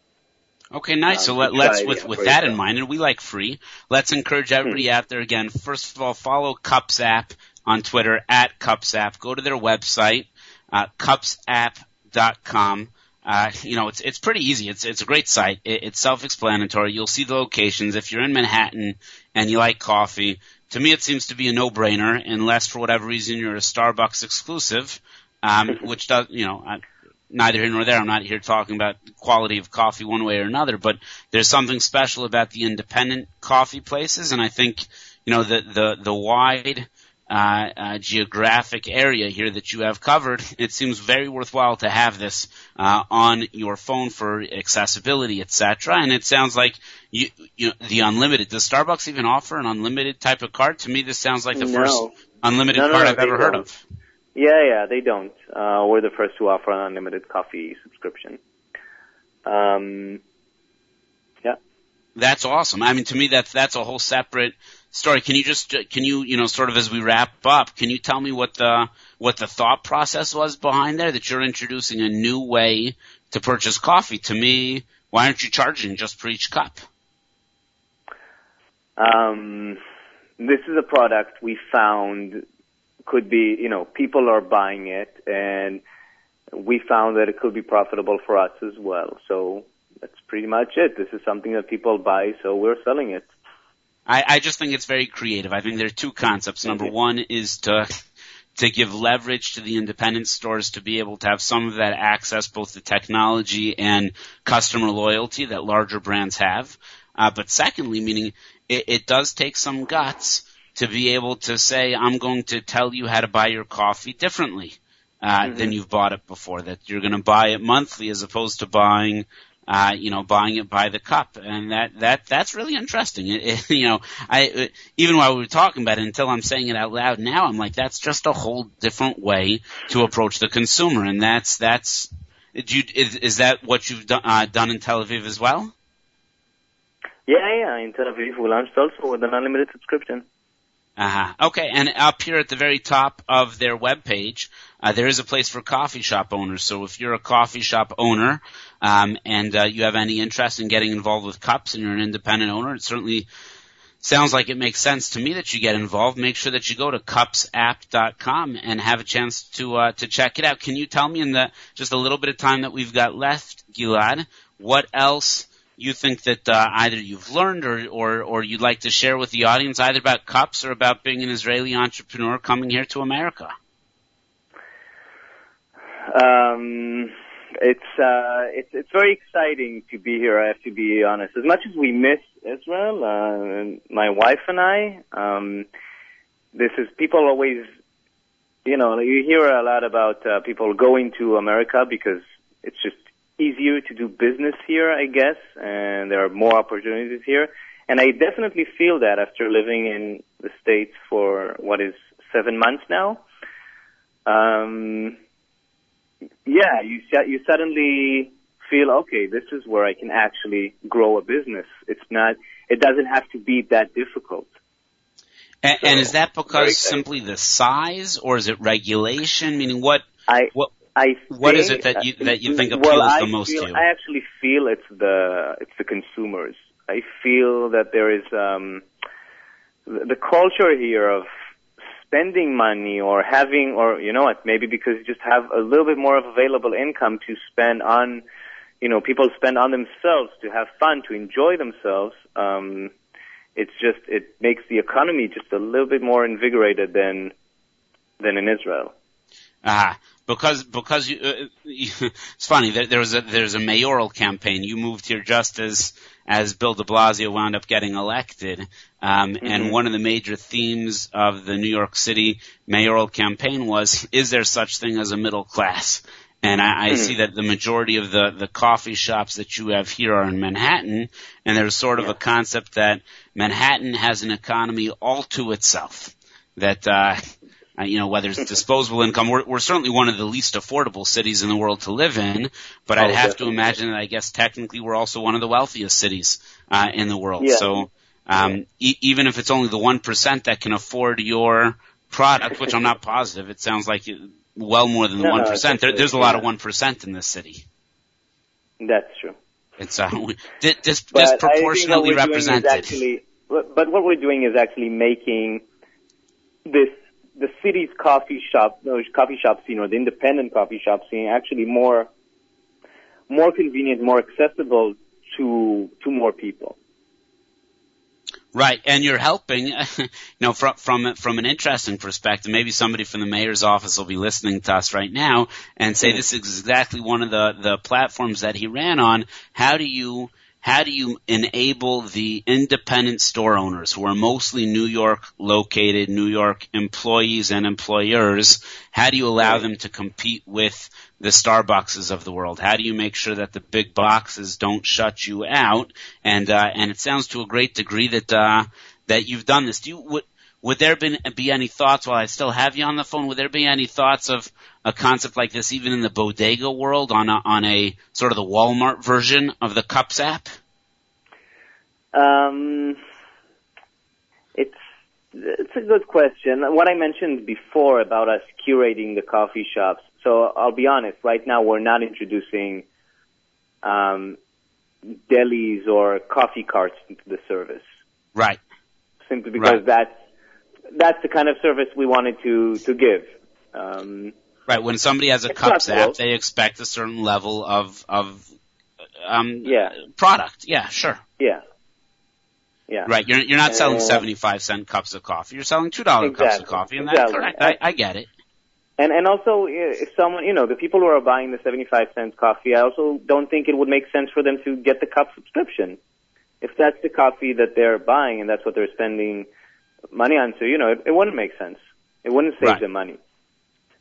Okay, nice. So Um, let, let's, try, with, with that in mind, and we like free, let's encourage everybody Hmm. out there again. First of all, follow Cups app on Twitter at Cups app. Go to their website, uh, cupsapp.com. Uh, you know, it's, it's pretty easy. It's, it's a great site. It, it's self-explanatory. You'll see the locations. If you're in Manhattan and you like coffee, to me it seems to be a no-brainer unless for whatever reason you're a Starbucks exclusive, um, which does, you know, I, neither here nor there. I'm not here talking about quality of coffee one way or another, but there's something special about the independent coffee places, and I think you know the the the wide uh, uh, geographic area here that you have covered. It seems very worthwhile to have this uh, on your phone for accessibility, etc. And it sounds like you you know the unlimited. Does Starbucks even offer an unlimited type of card? To me, this sounds like the No. first unlimited No, no, card I've ever heard don't. of. Yeah, yeah, they don't. Uh, we're the first to offer an unlimited coffee subscription. Um, yeah. That's awesome. I mean, to me, that's that's a whole separate story. Can you just can you you know sort of as we wrap up, can you tell me what the what the thought process was behind there that you're introducing a new way to purchase coffee? To me, why aren't you charging just for each cup? Um, this is a product we found could be, you know, people are buying it, and we found that it could be profitable for us as well. So that's pretty much it. This is something that people buy, so we're selling it. I, I just think it's very creative. I think there are two concepts. Number one is to to give leverage to the independent stores to be able to have some of that access, both the technology and customer loyalty that larger brands have. Uh, but secondly, meaning it, it does take some guts to be able to say, I'm going to tell you how to buy your coffee differently uh, Mhm. than you've bought it before. That you're going to buy it monthly as opposed to buying uh, you know, buying it by the cup, and that that that's really interesting. It, it, you know, I even while we were talking about it, until I'm saying it out loud now, I'm like, that's just a whole different way to approach the consumer, and that's that's. Do you, is, is that what you've done, uh, done in Tel Aviv as well? Yeah, yeah. In Tel Aviv, we launched also with an unlimited subscription. Uh-huh. Okay, and up here at the very top of their webpage, uh, there is a place for coffee shop owners. So if you're a coffee shop owner um, and uh, you have any interest in getting involved with cups and you're an independent owner, it certainly sounds like it makes sense to me that you get involved. Make sure that you go to cupsapp.com and have a chance to uh, to check it out. Can you tell me in the just a little bit of time that we've got left, Gilad, what else? You think that uh, either you've learned or, or, or you'd like to share with the audience, either about cups or about being an Israeli entrepreneur coming here to America? Um, it's uh, it's it's very exciting to be here. I have to be honest. As much as we miss Israel, uh, my wife and I, um, this is people always, you know, you hear a lot about uh, people going to America because it's just easier to do business here, I guess, and there are more opportunities here. And I definitely feel that after living in the States for what is seven months now. Um, yeah, you you suddenly feel okay. This is where I can actually grow a business. It's not. It doesn't have to be that difficult. And, So, and is that because simply the size, or is it regulation? Meaning, what I what I What is think- it that you- that you think appeals I the most feel, to you? I actually feel it's the it's the consumers. I feel that there is um, the culture here of spending money or having or you know what maybe because you just have a little bit more of available income to spend on you know people spend on themselves to have fun to enjoy themselves um it's just it makes the economy just a little bit more invigorated than than in Israel Ah, because because you, uh, it's funny. There, there was a there's a mayoral campaign. You moved here just as as Bill De Blasio wound up getting elected, um, mm-hmm. and one of the major themes of the New York City mayoral campaign was: Is there such thing as a middle class? And I, I mm-hmm. see that the majority of the, the coffee shops that you have here are in Manhattan, and there's sort of yeah. a concept that Manhattan has an economy all to itself. That uh, uh, you know, whether it's disposable income, we're, we're certainly one of the least affordable cities in the world to live in. But oh, I'd have definitely. to imagine that I guess technically we're also one of the wealthiest cities uh, in the world. Yeah. So um, e- even if it's only the one percent that can afford your product, which I'm not positive, it sounds like well more than the one no, no, there, there's a lot of one percent in this city. That's true. It's uh, dis- disproportionately represented. Actually, but what we're doing is actually making this the city's coffee shop, those coffee shop scene or the independent coffee shop scene actually more, more convenient, more accessible to, to more people. Right, and you're helping, you know, from from from an interesting perspective. Maybe somebody from the mayor's office will be listening to us right now and say this is exactly one of the the platforms that he ran on. How do you how do you enable the independent store owners who are mostly New York located, New York employees and employers, how do you allow them to compete with the Starbuckses of the world? How do you make sure that the big boxes don't shut you out? And uh, and it sounds to a great degree that uh, that you've done this. Do you would would there been, be any thoughts while I still have you on the phone? Would there be any thoughts of a concept like this even in the bodega world on a, on a sort of the Walmart version of the Cups app? Um, it's it's a good question. What I mentioned before about us curating the coffee shops. So I'll be honest. Right now, we're not introducing um, delis or coffee carts into the service. Right. Simply because right. that's that's the kind of service we wanted to to give. Um, right. When somebody has a cups app, they expect a certain level of of um, yeah product. Yeah, sure. Yeah. Yeah. Right. You're you're not selling uh, seventy five cent cups of coffee. You're selling two dollar exactly, cups of coffee, and that's correct. I, I get it. And and also, if someone, you know, the people who are buying the seventy five cent coffee, I also don't think it would make sense for them to get the cup subscription. If that's the coffee that they're buying and that's what they're spending money on, so you know, it, it wouldn't make sense. It wouldn't save right. them money.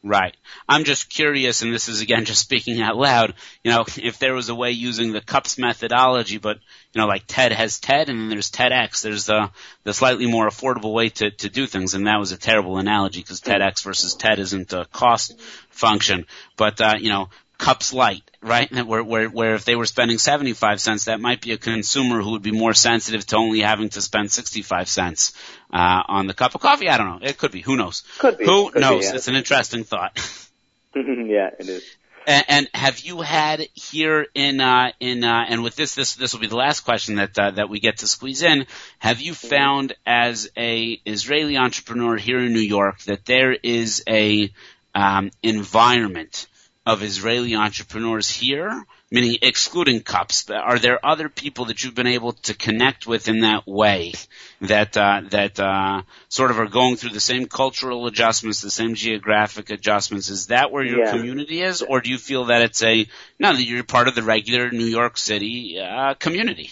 Right. I'm just curious, and this is again just speaking out loud, you know, if there was a way using the cups methodology, but, you know, like TED has TED and then there's TEDx, there's the, the slightly more affordable way to, to do things, and that was a terrible analogy because TEDx versus TED isn't a cost function. But, uh, you know, cups light, right? Where, where, where if they were spending 75 cents, that might be a consumer who would be more sensitive to only having to spend 65 cents, uh, on the cup of coffee. I don't know. It could be. Who knows? Could be. Who could knows? Be, yeah. It's an interesting thought. yeah, it is. And, and, have you had here in uh, in uh, and with this this this will be the last question that uh, that we get to squeeze in. Have you found as a Israeli entrepreneur here in New York that there is a um, environment of Israeli entrepreneurs here, meaning excluding cups? Are there other people that you've been able to connect with in that way that uh, that uh, sort of are going through the same cultural adjustments, the same geographic adjustments? Is that where your yeah. community is, or do you feel that it's a no that you're part of the regular New York City uh, community?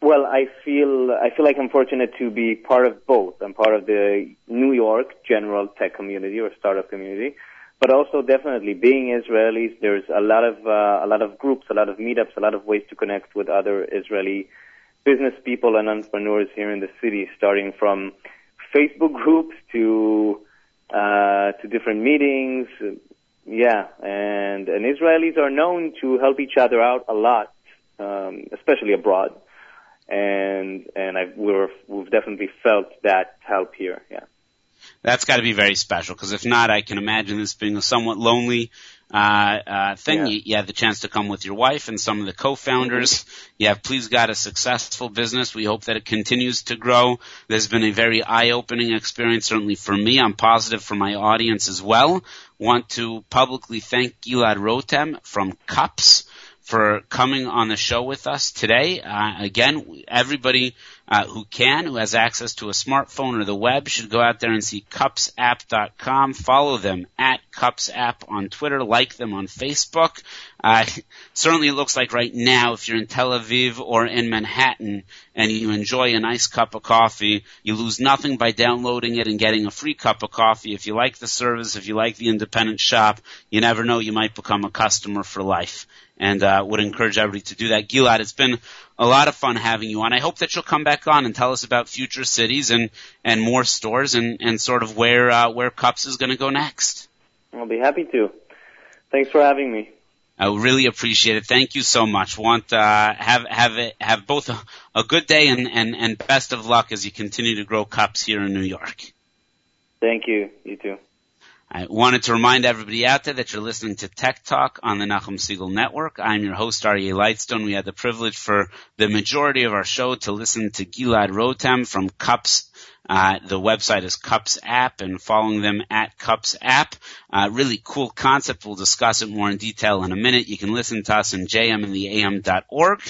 Well, I feel I feel like I'm fortunate to be part of both. I'm part of the New York general tech community or startup community, but also definitely being Israelis, there's a lot of uh, a lot of groups, a lot of meetups, a lot of ways to connect with other Israeli business people and entrepreneurs here in the city, starting from Facebook groups to uh, to different meetings. Yeah, and and Israelis are known to help each other out a lot, um, especially abroad. And and I've, we're, we've definitely felt that help here. Yeah. That's got to be very special because if not, I can imagine this being a somewhat lonely uh, uh, thing. Yeah. You, you, have the chance to come with your wife and some of the co-founders. You have please got a successful business. We hope that it continues to grow. There's been a very eye-opening experience, certainly for me. I'm positive for my audience as well. Want to publicly thank Gilad Rotem from Cups for coming on the show with us today. Uh, again, everybody uh, who can, who has access to a smartphone or the web, should go out there and see cupsapp.com. Follow them at cupsapp on Twitter. Like them on Facebook. Uh, certainly, it looks like right now, if you're in Tel Aviv or in Manhattan and you enjoy a nice cup of coffee, you lose nothing by downloading it and getting a free cup of coffee. If you like the service, if you like the independent shop, you never know, you might become a customer for life and uh, would encourage everybody to do that. Gilad, it's been a lot of fun having you on. I hope that you'll come back on and tell us about future cities and and more stores and and sort of where uh, where Cups is going to go next. I'll be happy to. Thanks for having me. I really appreciate it. Thank you so much. Want uh, have have it, have both a, a good day and, and and best of luck as you continue to grow cups here in New York. Thank you. You too. I wanted to remind everybody out there that you're listening to Tech Talk on the Nachum Segal Network. I'm your host, Aryeh Lightstone. We had the privilege for the majority of our show to listen to Gilad Rotem from Cups. Uh, the website is Cups App and following them at Cups App. Uh, really cool concept. We'll discuss it more in detail in a minute. You can listen to us in jm and the am.org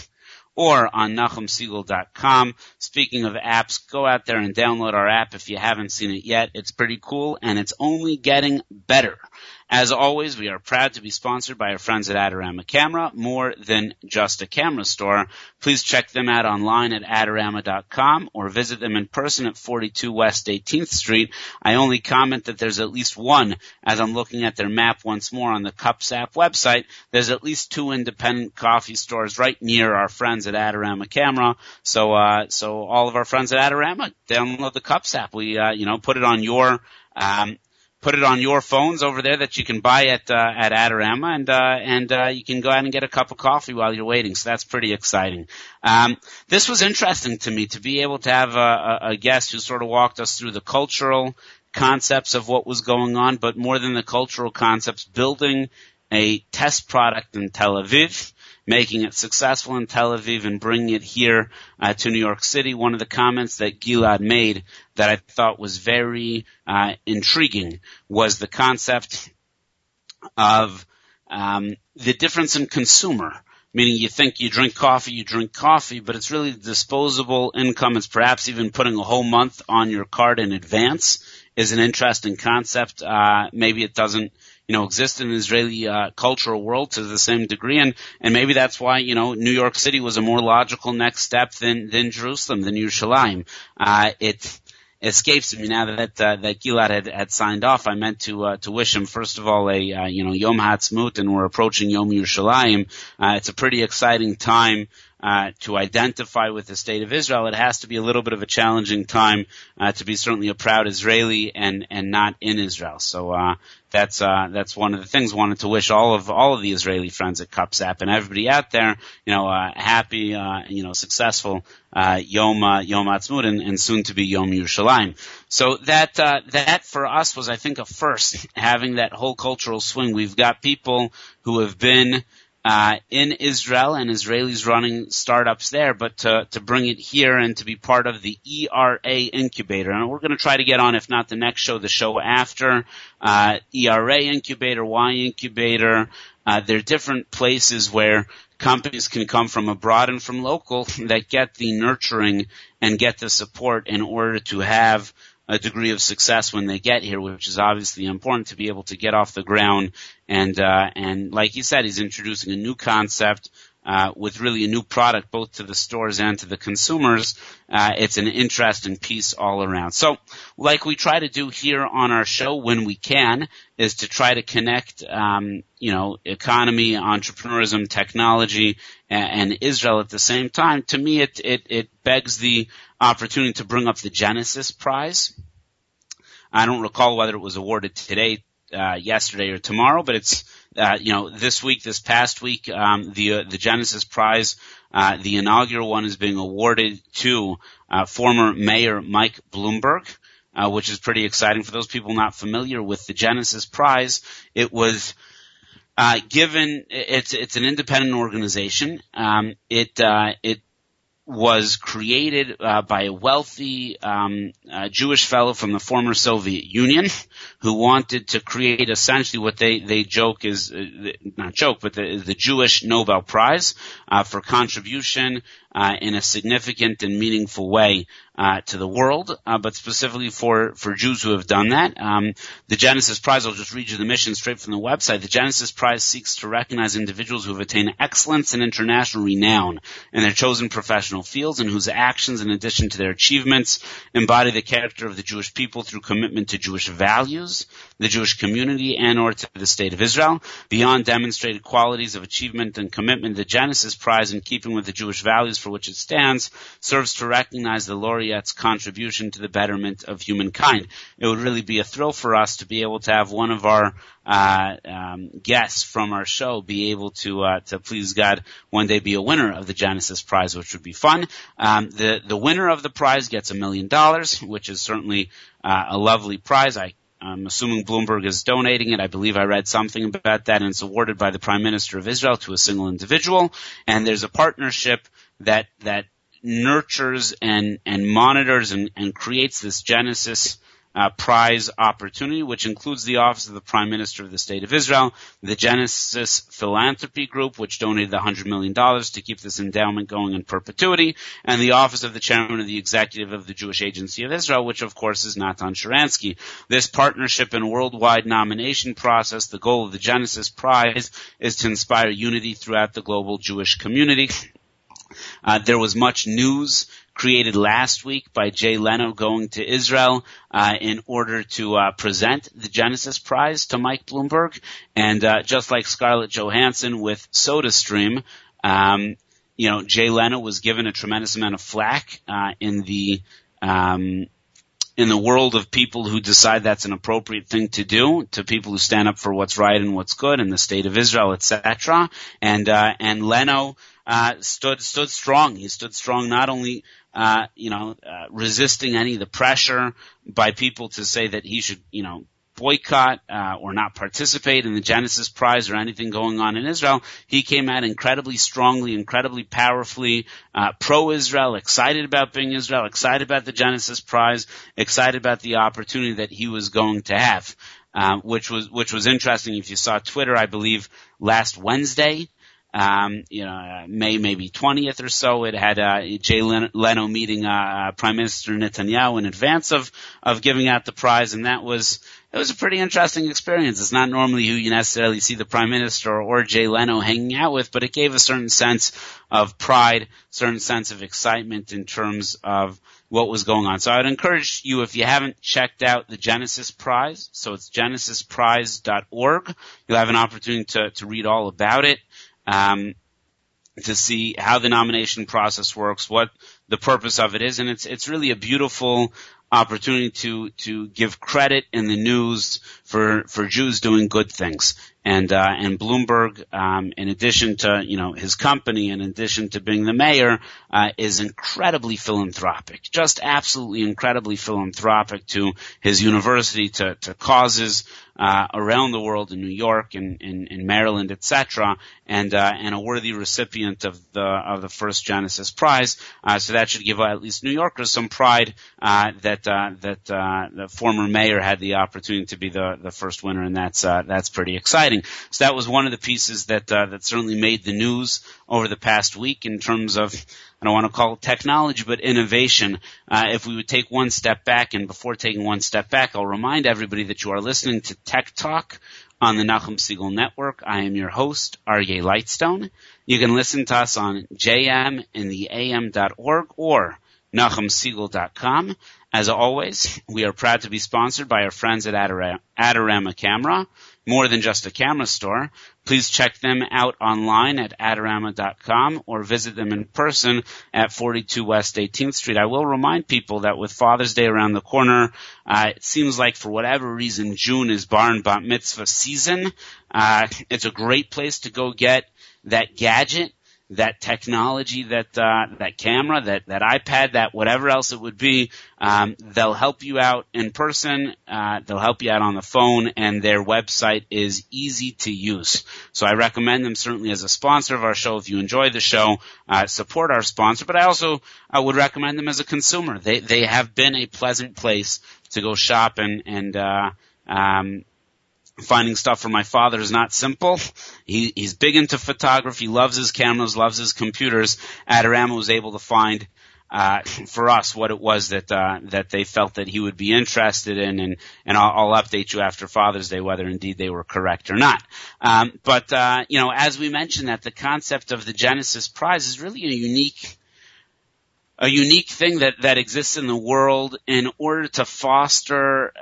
or on NachumSegal.com. Speaking of apps, go out there and download our app if you haven't seen it yet. It's pretty cool and it's only getting better. As always, we are proud to be sponsored by our friends at Adorama Camera, more than just a camera store. Please check them out online at adorama.com or visit them in person at 42 West 18th Street. I only comment that there's at least one as I'm looking at their map once more on the Cups app website. There's at least two independent coffee stores right near our friends at Adorama Camera. So, uh, so all of our friends at Adorama, download the Cups app. We, uh, you know, put it on your, um, put it on your phones over there that you can buy at uh, at Adorama, and uh, and uh, you can go out and get a cup of coffee while you're waiting. So that's pretty exciting. Um, this was interesting to me to be able to have a, a guest who sort of walked us through the cultural concepts of what was going on, but more than the cultural concepts, building a test product in Tel Aviv making it successful in Tel Aviv and bringing it here uh, to New York City. One of the comments that Gilad made that I thought was very uh, intriguing was the concept of um, the difference in consumer. Meaning you think you drink coffee, you drink coffee, but it's really disposable income. It's perhaps even putting a whole month on your card in advance is an interesting concept. Uh, maybe it doesn't you know, exist in the Israeli uh, cultural world to the same degree, and and maybe that's why you know New York City was a more logical next step than than Jerusalem, than Yerushalayim. Uh, it escapes me now that uh, that Gilad had, had signed off. I meant to uh, to wish him first of all a uh, you know Yom Ha'atzmaut, and we're approaching Yom Yerushalayim. Uh, it's a pretty exciting time uh, to identify with the state of Israel, it has to be a little bit of a challenging time uh, to be certainly a proud Israeli and and not in Israel. So uh, that's uh, that's one of the things. Wanted to wish all of all of the Israeli friends at Cupsapp and everybody out there, you know, uh, happy, uh, you know, successful uh, Yom uh, Yom Ha'atzmaut and, and soon to be Yom Yerushalayim. So that uh, that for us was, I think, a first having that whole cultural swing. We've got people who have been uh, in Israel and Israelis running startups there, but to, to bring it here and to be part of the ERA incubator. And we're going to try to get on, if not the next show, the show after, uh, ERA incubator, Y incubator. Uh, there are different places where companies can come from abroad and from local that get the nurturing and get the support in order to have a degree of success when they get here, which is obviously important to be able to get off the ground. And uh, and like you said, he's introducing a new concept uh, with really a new product, both to the stores and to the consumers. Uh, it's an interesting piece all around. So, like we try to do here on our show when we can, is to try to connect, um, you know, economy, entrepreneurism, technology, and, and Israel at the same time. To me, it it, it begs the opportunity to bring up the Genesis Prize. I don't recall whether it was awarded today, uh, yesterday, or tomorrow, but it's uh, you know this week, this past week, um, the uh, the Genesis Prize, uh, the inaugural one is being awarded to uh, former Mayor Mike Bloomberg. Uh, which is pretty exciting for those people not familiar with the Genesis Prize. It was uh, given it's it's an independent organization. Um, it uh, it was created uh, by a wealthy um, uh, Jewish fellow from the former Soviet Union who wanted to create essentially what they they joke is uh, not joke, but the, the Jewish Nobel Prize uh, for contribution uh, in a significant and meaningful way uh, to the world, uh, but specifically for, for Jews who have done that. Um, the Genesis Prize, I'll just read you the mission straight from the website. The Genesis Prize seeks to recognize individuals who have attained excellence and international renown in their chosen professional fields and whose actions, in addition to their achievements, embody the character of the Jewish people through commitment to Jewish values, the Jewish community, and or to the state of Israel. Beyond demonstrated qualities of achievement and commitment, the Genesis Prize, in keeping with the Jewish values for which it stands, serves to recognize the laureate's contribution to the betterment of humankind. It would really be a thrill for us to be able to have one of our uh, um, guests from our show be able to uh, to please God one day be a winner of the Genesis Prize, which would be fun. Um, the the winner of the prize gets a million dollars, which is certainly uh, a lovely prize. I I'm assuming Bloomberg is donating it. I believe I read something about that, and it's awarded by the Prime Minister of Israel to a single individual. And there's a partnership that that nurtures and and monitors and, and creates this Genesis uh, prize opportunity, which includes the Office of the Prime Minister of the State of Israel, the Genesis Philanthropy Group, which donated $100 million to keep this endowment going in perpetuity, and the Office of the Chairman of the Executive of the Jewish Agency of Israel, which of course is Natan Sharansky. This partnership and worldwide nomination process, the goal of the Genesis Prize is to inspire unity throughout the global Jewish community. Uh, there was much news created last week by Jay Leno going to Israel uh, in order to uh, present the Genesis Prize to Mike Bloomberg, and uh, just like Scarlett Johansson with SodaStream, um, you know, Jay Leno was given a tremendous amount of flack uh, in the um, in the world of people who decide that's an appropriate thing to do, to people who stand up for what's right and what's good in the state of Israel, etc. And uh, and Leno uh, stood stood strong. He stood strong not only uh, you know uh, resisting any of the pressure by people to say that he should you know boycott uh, or not participate in the Genesis Prize or anything going on in Israel. He came out incredibly strongly, incredibly powerfully uh, pro-Israel, excited about being Israel, excited about the Genesis Prize, excited about the opportunity that he was going to have. Uh, which was which was interesting. If you saw Twitter, I believe last Wednesday, um, you know, May maybe 20th or so. It had uh, Jay Leno meeting uh, uh, Prime Minister Netanyahu in advance of of giving out the prize, and that was it was a pretty interesting experience. It's not normally who you necessarily see the Prime Minister or Jay Leno hanging out with, but it gave a certain sense of pride, certain sense of excitement in terms of what was going on. So I would encourage you, if you haven't checked out the Genesis Prize, so it's genesisprize.org, you'll have an opportunity to, to read all about it um, to see how the nomination process works, what the purpose of it is, and it's it's really a beautiful opportunity to to give credit in the news for for Jews doing good things. And uh, and Bloomberg, um, in addition to you know his company, in addition to being the mayor, uh, is incredibly philanthropic, just absolutely incredibly philanthropic to his university, to to causes uh, around the world in New York and in, in, Maryland, etc., and uh, and a worthy recipient of the of the first Genesis Prize. Uh, so that should give at least New Yorkers some pride uh, that uh, that uh, the former mayor had the opportunity to be the the first winner, and that's that's pretty exciting. So that was one of the pieces that that certainly made the news over the past week in terms of I don't want to call it technology, but innovation. Uh, if we would take one step back, and before taking one step back, I'll remind everybody that you are listening to Tech Talk on the Nachum Segal Network. I am your host, Aryeh Lightstone. You can listen to us on jm in the am.org or nachumsegal.com. As always, we are proud to be sponsored by our friends at Adorama Camera more than just a camera store. Please check them out online at adorama.com or visit them in person at 42 West 18th Street. I will remind people that with Father's Day around the corner, uh, it seems like for whatever reason June is bar and bat mitzvah season. Uh, it's a great place to go get that gadget that technology, that uh, that camera, that that iPad, that whatever else it would be, um, they'll help you out in person. Uh, they'll help you out on the phone, and their website is easy to use. So I recommend them certainly as a sponsor of our show. If you enjoy the show, uh, support our sponsor. But I also I would recommend them as a consumer. They they have been a pleasant place to go shop and and uh, um, finding stuff for my father is not simple. He, he's big into photography, loves his cameras, loves his computers. Adorama was able to find uh, for us what it was that uh, that they felt that he would be interested in, and and I'll, I'll, update you after Father's Day whether indeed they were correct or not. Um, but uh, you know, as we mentioned, that the concept of the Genesis Prize is really a unique a unique thing that that exists in the world in order to foster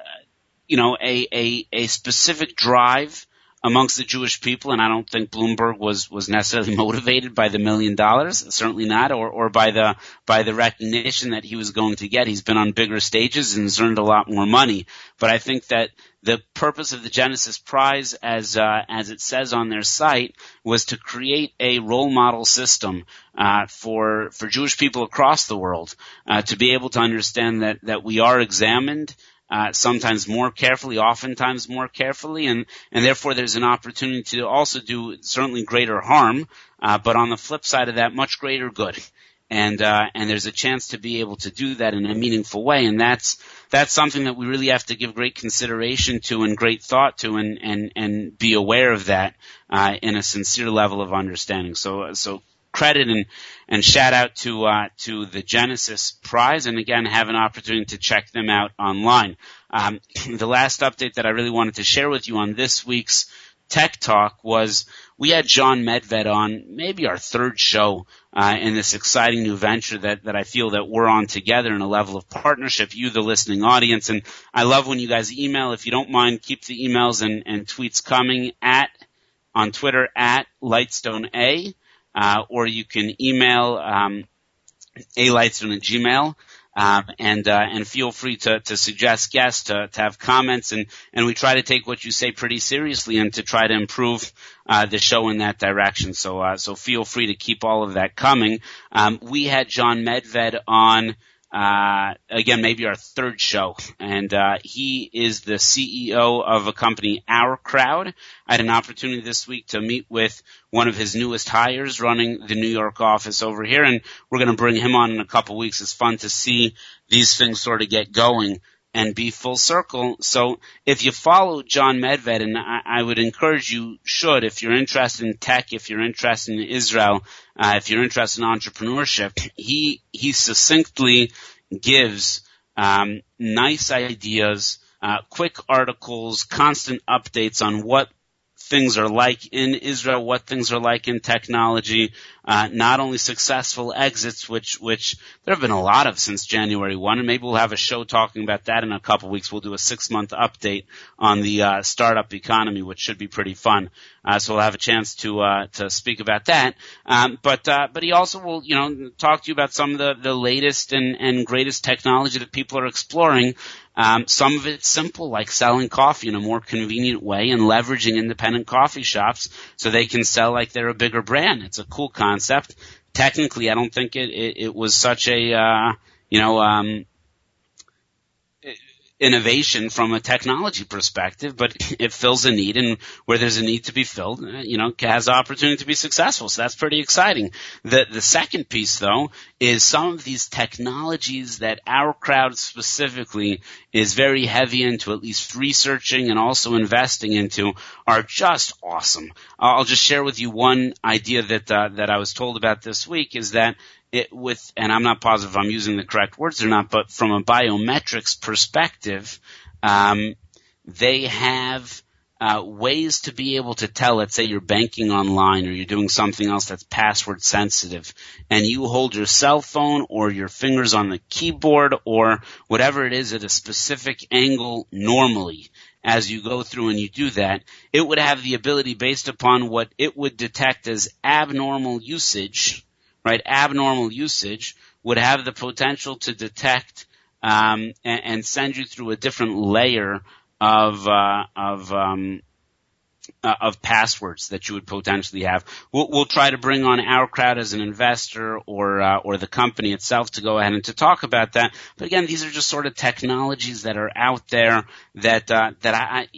you know, a, a, a specific drive amongst the Jewish people, and I don't think Bloomberg was was necessarily motivated by the million dollars, certainly not, or or by the by the recognition that he was going to get. He's been on bigger stages and has earned a lot more money. But I think that the purpose of the Genesis Prize, as uh, as it says on their site, was to create a role model system uh, for for Jewish people across the world uh, to be able to understand that that we are examined uh, sometimes more carefully, oftentimes more carefully, and, and therefore there's an opportunity to also do certainly greater harm, uh, but on the flip side of that, much greater good. And, uh, and there's a chance to be able to do that in a meaningful way, and that's, that's something that we really have to give great consideration to and great thought to and, and, and be aware of that, uh, in a sincere level of understanding. So, so credit and, and shout out to, uh, to the Genesis Prize and again have an opportunity to check them out online. Um, the last update that I really wanted to share with you on this week's Tech Talk was we had John Medved on, maybe our third show uh, in this exciting new venture that that I feel that we're on together in a level of partnership. You, the listening audience, and I love when you guys email. If you don't mind, keep the emails and, and tweets coming at on Twitter at Lightstone A uh, or you can email um, alightstone at gmail. Um, and uh, and feel free to, to suggest guests, to, to have comments, and, and we try to take what you say pretty seriously and to try to improve uh, the show in that direction. So uh, so feel free to keep all of that coming. Um, we had John Medved on uh, again, maybe our third show. And uh, he is the CEO of a company, OurCrowd. I had an opportunity this week to meet with one of his newest hires running the New York office over here, and we're going to bring him on in a couple weeks. It's fun to see these things sort of get going and be full circle. So if you follow John Medved, and I, I, would encourage you should, if you're interested in tech, if you're interested in Israel, uh, if you're interested in entrepreneurship, he he succinctly gives um, nice ideas, uh, quick articles, constant updates on what things are like in Israel, what things are like in technology, uh, not only successful exits, which which there have been a lot of since January one, and maybe we'll have a show talking about that in a couple weeks. We'll do a six month update on the uh, startup economy, which should be pretty fun. Uh, so we'll have a chance to uh, to speak about that. Um, but uh, but he also will you know talk to you about some of the the latest and and greatest technology that people are exploring. Um, some of it's simple, like selling coffee in a more convenient way and leveraging independent coffee shops so they can sell like they're a bigger brand. It's a cool concept. Technically, I don't think it it, it was such a uh, you know um, innovation from a technology perspective, but it fills a need and where there's a need to be filled, uh, you know, has the opportunity to be successful. So that's pretty exciting. The, the second piece though is some of these technologies that OurCrowd specifically is very heavy into, at least researching and also investing into are just awesome. I'll just share with you one idea that, uh, that I was told about this week is that it with, and I'm not positive I'm using the correct words or not, but from a biometrics perspective, um, they have uh, ways to be able to tell. Let's say you're banking online or you're doing something else that's password sensitive, and you hold your cell phone or your fingers on the keyboard or whatever it is at a specific angle normally. As you go through and you do that, it would have the ability based upon what it would detect as abnormal usage right, abnormal usage would have the potential to detect um, and, and, send you through a different layer of uh, of um, uh, of passwords that you would potentially have. We'll, we'll, try to bring on OurCrowd as an investor or uh, or the company itself to go ahead and to talk about that. But again, these are just sort of technologies that are out there that uh, that I,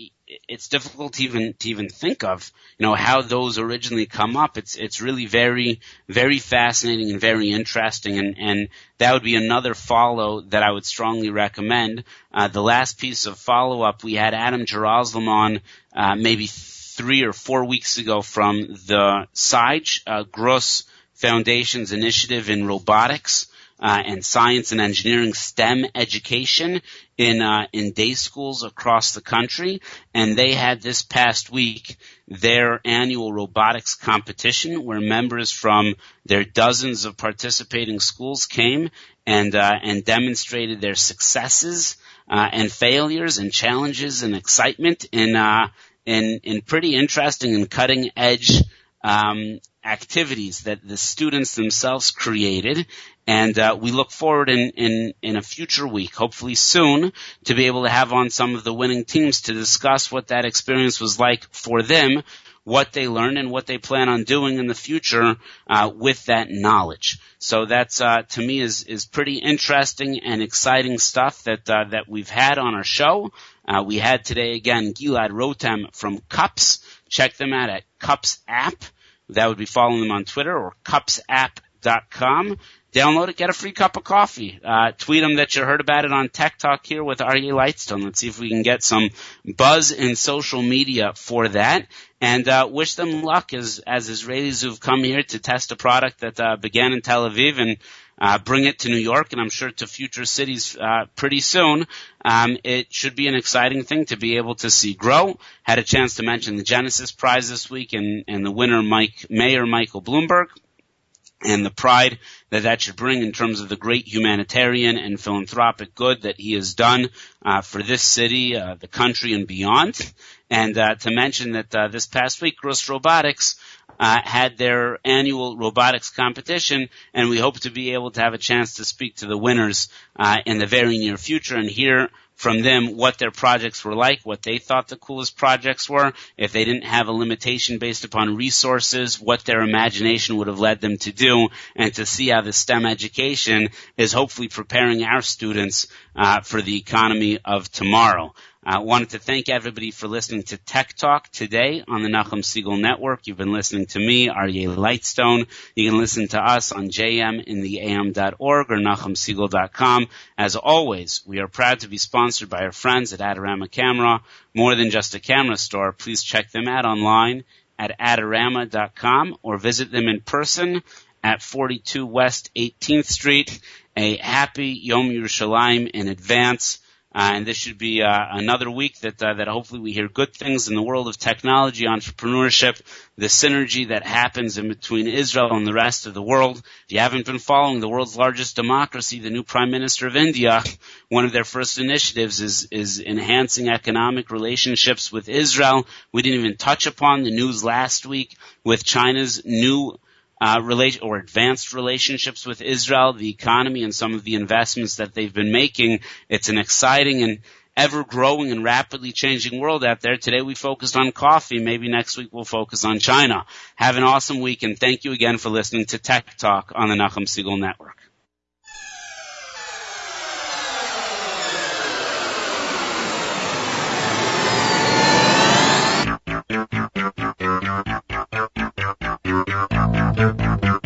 it's difficult to even to even think of, you know, how those originally come up. It's it's really very very fascinating and very interesting, and and that would be another follow that I would strongly recommend. Uh, the last piece of follow up, we had Adam Jerusalem on uh, maybe three or four weeks ago from the SIGE uh, Gross Foundation's initiative in robotics uh, and science and engineering STEM education in uh, in day schools across the country, and they had this past week their annual robotics competition where members from their dozens of participating schools came and uh, and demonstrated their successes uh, and failures and challenges and excitement in uh, in in pretty interesting and cutting edge um, activities that the students themselves created. And uh, we look forward in, in, in a future week, hopefully soon, to be able to have on some of the winning teams to discuss what that experience was like for them, what they learned, and what they plan on doing in the future uh, with that knowledge. So that's uh, to me is is pretty interesting and exciting stuff that uh, that we've had on our show. Uh, we had today again Gilad Rotem from Cups. Check them out at Cups app. That would be following them on Twitter or cupsapp.com. Download it, get a free cup of coffee. Uh, tweet them that you heard about it on Tech Talk here with Aryeh Lightstone. Let's see if we can get some buzz in social media for that. And uh, wish them luck as as Israelis who've come here to test a product that uh, began in Tel Aviv and uh, bring it to New York, and I'm sure to future cities uh, pretty soon. Um, it should be an exciting thing to be able to see grow. Had a chance to mention the Genesis Prize this week, and, and the winner, Mike Mayor Michael Bloomberg, and the pride that that should bring in terms of the great humanitarian and philanthropic good that he has done uh, for this city, uh, the country, and beyond. And uh, to mention that uh, this past week, Gross Robotics uh, had their annual robotics competition, and we hope to be able to have a chance to speak to the winners uh, in the very near future and hear from them what their projects were like, what they thought the coolest projects were, if they didn't have a limitation based upon resources, what their imagination would have led them to do, and to see how the STEM education is hopefully preparing our students uh, for the economy of tomorrow. I uh, wanted to thank everybody for listening to Tech Talk today on the Nachum Segal Network. You've been listening to me, Aryeh Lightstone. You can listen to us on jmintheam.org or nachumsegal.com. As always, we are proud to be sponsored by our friends at Adorama Camera. More than just a camera store, please check them out online at adorama.com or visit them in person at 42 West 18th Street. A happy Yom Yerushalayim in advance. Uh, and this should be uh, another week that uh, that hopefully we hear good things in the world of technology, entrepreneurship, the synergy that happens in between Israel and the rest of the world. If you haven't been following the world's largest democracy, the new Prime Minister of India, one of their first initiatives is is enhancing economic relationships with Israel. We didn't even touch upon the news last week with China's new uh, relation or advanced relationships with Israel, the economy, and some of the investments that they've been making. It's an exciting and ever growing and rapidly changing world out there. Today we focused on coffee. Maybe next week we'll focus on China. Have an awesome week and thank you again for listening to Tech Talk on the Nachum Segal Network. Thank you.